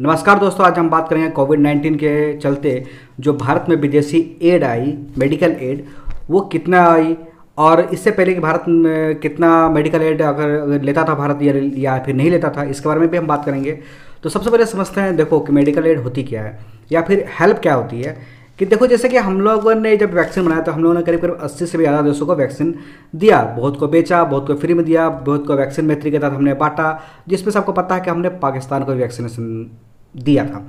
नमस्कार दोस्तों आज हम बात करेंगे कोविड 19 के चलते जो भारत में विदेशी एड आई मेडिकल एड वो कितना आई और इससे पहले कि भारत में कितना मेडिकल एड अगर लेता था भारत या, या फिर नहीं लेता था इसके बारे में भी हम बात करेंगे। तो सबसे पहले समझते हैं देखो कि मेडिकल एड होती क्या है या फिर हेल्प क्या होती है। कि देखो, जैसे कि हम लोगों ने जब वैक्सीन बनाया तो हम लोगों ने करीब करीब अस्सी से भी ज़्यादा देशों को वैक्सीन दिया। बहुत को बेचा, बहुत को फ्री में दिया, बहुत को वैक्सीन मैत्री के तहत हमने बांटा, जिसमें सबको पता है कि हमने पाकिस्तान को वैक्सीनेशन दिया था।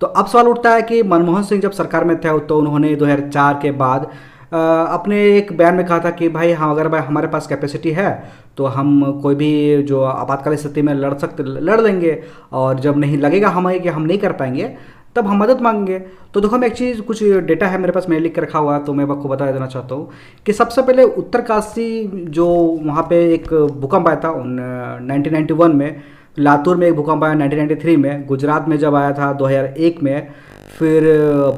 तो अब सवाल उठता है कि मनमोहन सिंह जब सरकार में थे तो उन्होंने 2004 के बाद अपने एक बयान में कहा था कि भाई हाँ अगर भाई हमारे पास कैपेसिटी है तो हम कोई भी जो आपातकालीन स्थिति में लड़ सकते, लड़ लेंगे। और जब नहीं लगेगा हमें कि हम नहीं कर पाएँगे तब हम मदद मांगेंगे। तो देखो, मैं एक चीज़, कुछ डेटा है मेरे पास, मैं लिख रखा हुआ है तो मैं आपको बता देना चाहता हूँ कि सबसे पहले उत्तरकाशी जो वहाँ पे एक भूकंप आया था नाइनटीन में, लातूर में एक भूकंप आया 1993 में, गुजरात में जब आया था 2001 में, फिर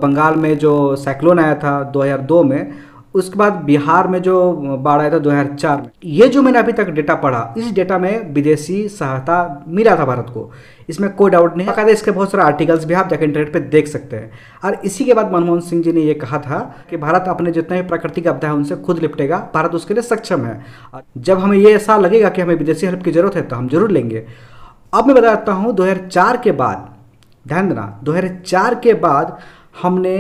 बंगाल में जो साइक्लोन आया था 2002 में उसके बाद बिहार में जो बाढ़ आया था 2004 में, ये जो मैंने अभी तक डेटा पढ़ा, इस डेटा में विदेशी सहायता मिला था भारत को। इसमें कोई डाउट नहीं है। इसके बहुत सारे आर्टिकल्स भी आप जाकर इंटरनेट पे देख सकते हैं। और इसी के बाद मनमोहन सिंह जी ने ये कहा था कि भारत अपने जितने भी प्राकृतिक आपदा है, उनसे खुद निपटेगा, भारत उसके लिए सक्षम है। जब हमें ये ऐसा लगेगा कि हमें विदेशी हेल्प की ज़रूरत है तो हम ज़रूर लेंगे। अब मैं बताता हूँ 2004 के बाद, ध्यान देना 2004 के बाद हमने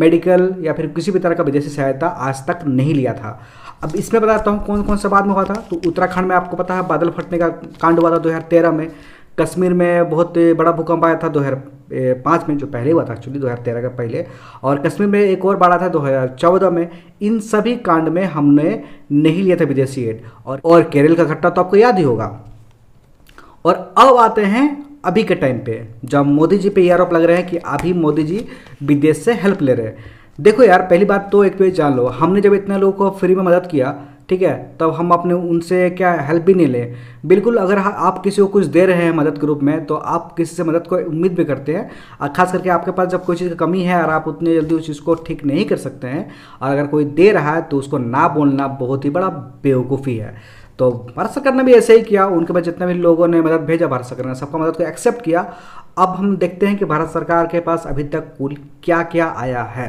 मेडिकल या फिर किसी भी तरह का विदेशी सहायता आज तक नहीं लिया था। अब इसमें बताता हूँ कौन कौन सा बाद में हुआ था। तो उत्तराखंड में आपको पता है, बादल फटने का कांड हुआ था 2013 में। कश्मीर में बहुत बड़ा भूकंप आया था दो पाँच में, जो पहले हुआ था एक्चुअली 2013 का पहले। और कश्मीर में एक और बड़ा था 2014 में। इन सभी कांड में हमने नहीं लिया था विदेशी एड और और केरल का घटना तो आपको याद ही होगा। और अब आते हैं अभी के टाइम पे जब मोदी जी पे ये आरोप लग रहे हैं कि अभी मोदी जी विदेश से हेल्प ले रहे हैं। देखो यार, पहली बात तो एक पेज जान लो, हमने जब इतने लोगों को फ्री में मदद किया, ठीक है, तब हम अपने उनसे क्या हेल्प भी नहीं ले। बिल्कुल, अगर आप किसी को कुछ दे रहे हैं मदद के रूप में तो आप किसी से मदद को उम्मीद भी करते हैं, और खास करके आपके पास जब कोई चीज़ की कमी है, और आप उतनी जल्दी उस चीज़ को ठीक नहीं कर सकते हैं, और अगर कोई दे रहा है तो उसको ना बोलना बहुत ही बड़ा बेवकूफ़ी है। तो भारत सरकार ने भी ऐसे ही किया, उनके पास जितने भी लोगों ने मदद भेजा भारत सरकार ने सबका मदद को एक्सेप्ट किया। अब हम देखते हैं कि भारत सरकार के पास अभी तक कुल क्या क्या आया है।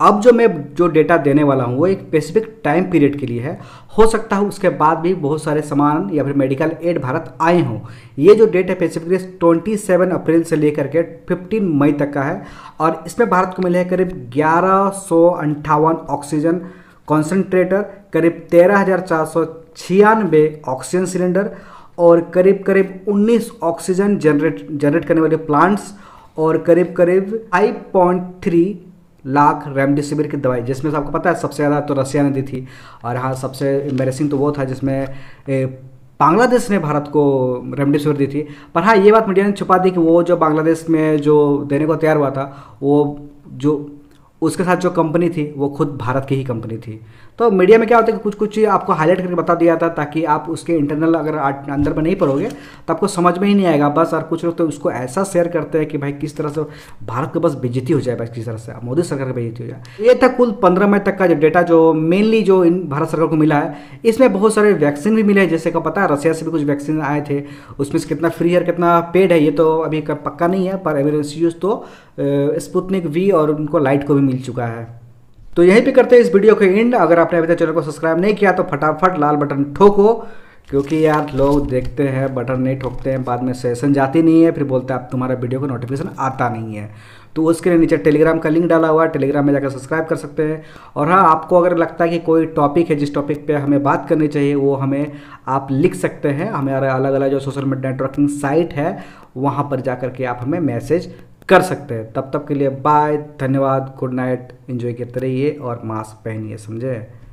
अब जो मैं जो डेटा देने वाला हूँ, वो एक स्पेसिफिक टाइम पीरियड के लिए है। हो सकता है उसके बाद भी बहुत सारे सामान या फिर मेडिकल एड भारत आए हों। ये जो डेट है स्पेसिफिकली ट्वेंटी सेवन अप्रैल से लेकर के फिफ्टीन मई तक का है। और इसमें भारत को मिले हैं करीब ग्यारह सौ अंठावन ऑक्सीजन कॉन्सेंट्रेटर करीब तेरह हज़ार चार सौ छियानवे ऑक्सीजन सिलेंडर और करीब करीब 19 ऑक्सीजन जनरेट जनरेट करने वाले प्लांट्स और करीब करीब 5.3 लाख रेमडेसिविर की दवाई, जिसमें से आपको पता है सबसे ज़्यादा तो रसिया ने दी थी और हाँ सबसे एम्बेसिंग तो वो था जिसमें बांग्लादेश ने भारत को रेमडेसिविर दी थी। पर हाँ ये बात मीडिया ने छुपा दी कि वो जो बांग्लादेश में जो देने को तैयार हुआ था, वो जो उसके साथ जो कंपनी थी, वो खुद भारत की ही कंपनी थी। तो मीडिया में क्या होता है कि कुछ कुछ आपको हाईलाइट करके बता दिया था ताकि आप उसके इंटरनल अगर अंदर में नहीं पढ़ोगे तो आपको समझ में ही नहीं आएगा। बस और कुछ लोग तो उसको ऐसा शेयर करते हैं कि भाई किस तरह से भारत को बस बेजती हो जाए, बस किस तरह से मोदी सरकार की बेजती हो जाए। ये था कुल पंद्रह मई तक का जो डेटा जो मेनली जो इन भारत सरकार को मिला है। इसमें बहुत सारे वैक्सीन भी मिले हैं, जैसे का पता है रशिया से भी कुछ वैक्सीन आए थे। उसमें से कितना फ्री है कितना पेड है, ये तो अभी पक्का नहीं है, पर एमरजेंसी यूज़ तो स्पुतनिक वी और उनको लाइट को भी मिल चुका है। तो यहीं पे करते हैं इस वीडियो के एंड अगर आपने अभी तक चैनल को सब्सक्राइब नहीं किया तो फटाफट लाल बटन ठोको, क्योंकि यार लोग देखते हैं, बटन नहीं ठोकते हैं, बाद में सेशन जाती नहीं है, फिर बोलते हैं आप तुम्हारा वीडियो को नोटिफिकेशन आता नहीं है। तो उसके लिए नीचे टेलीग्राम का लिंक डाला हुआ है टेलीग्राम में जाकर सब्सक्राइब कर सकते हैं। और हाँ आपको अगर लगता है कि कोई टॉपिक है, जिस टॉपिक पे हमें बात करनी चाहिए, वो हमें आप लिख सकते हैं। हमारे अलग अलग जो सोशल मीडिया नेटवर्किंग साइट है, वहाँ पर जा के आप हमें मैसेज कर सकते हैं। तब तक के लिए बाय धन्यवाद गुड नाइट इन्जॉय करते रहिए और मास्क पहनिए, समझे?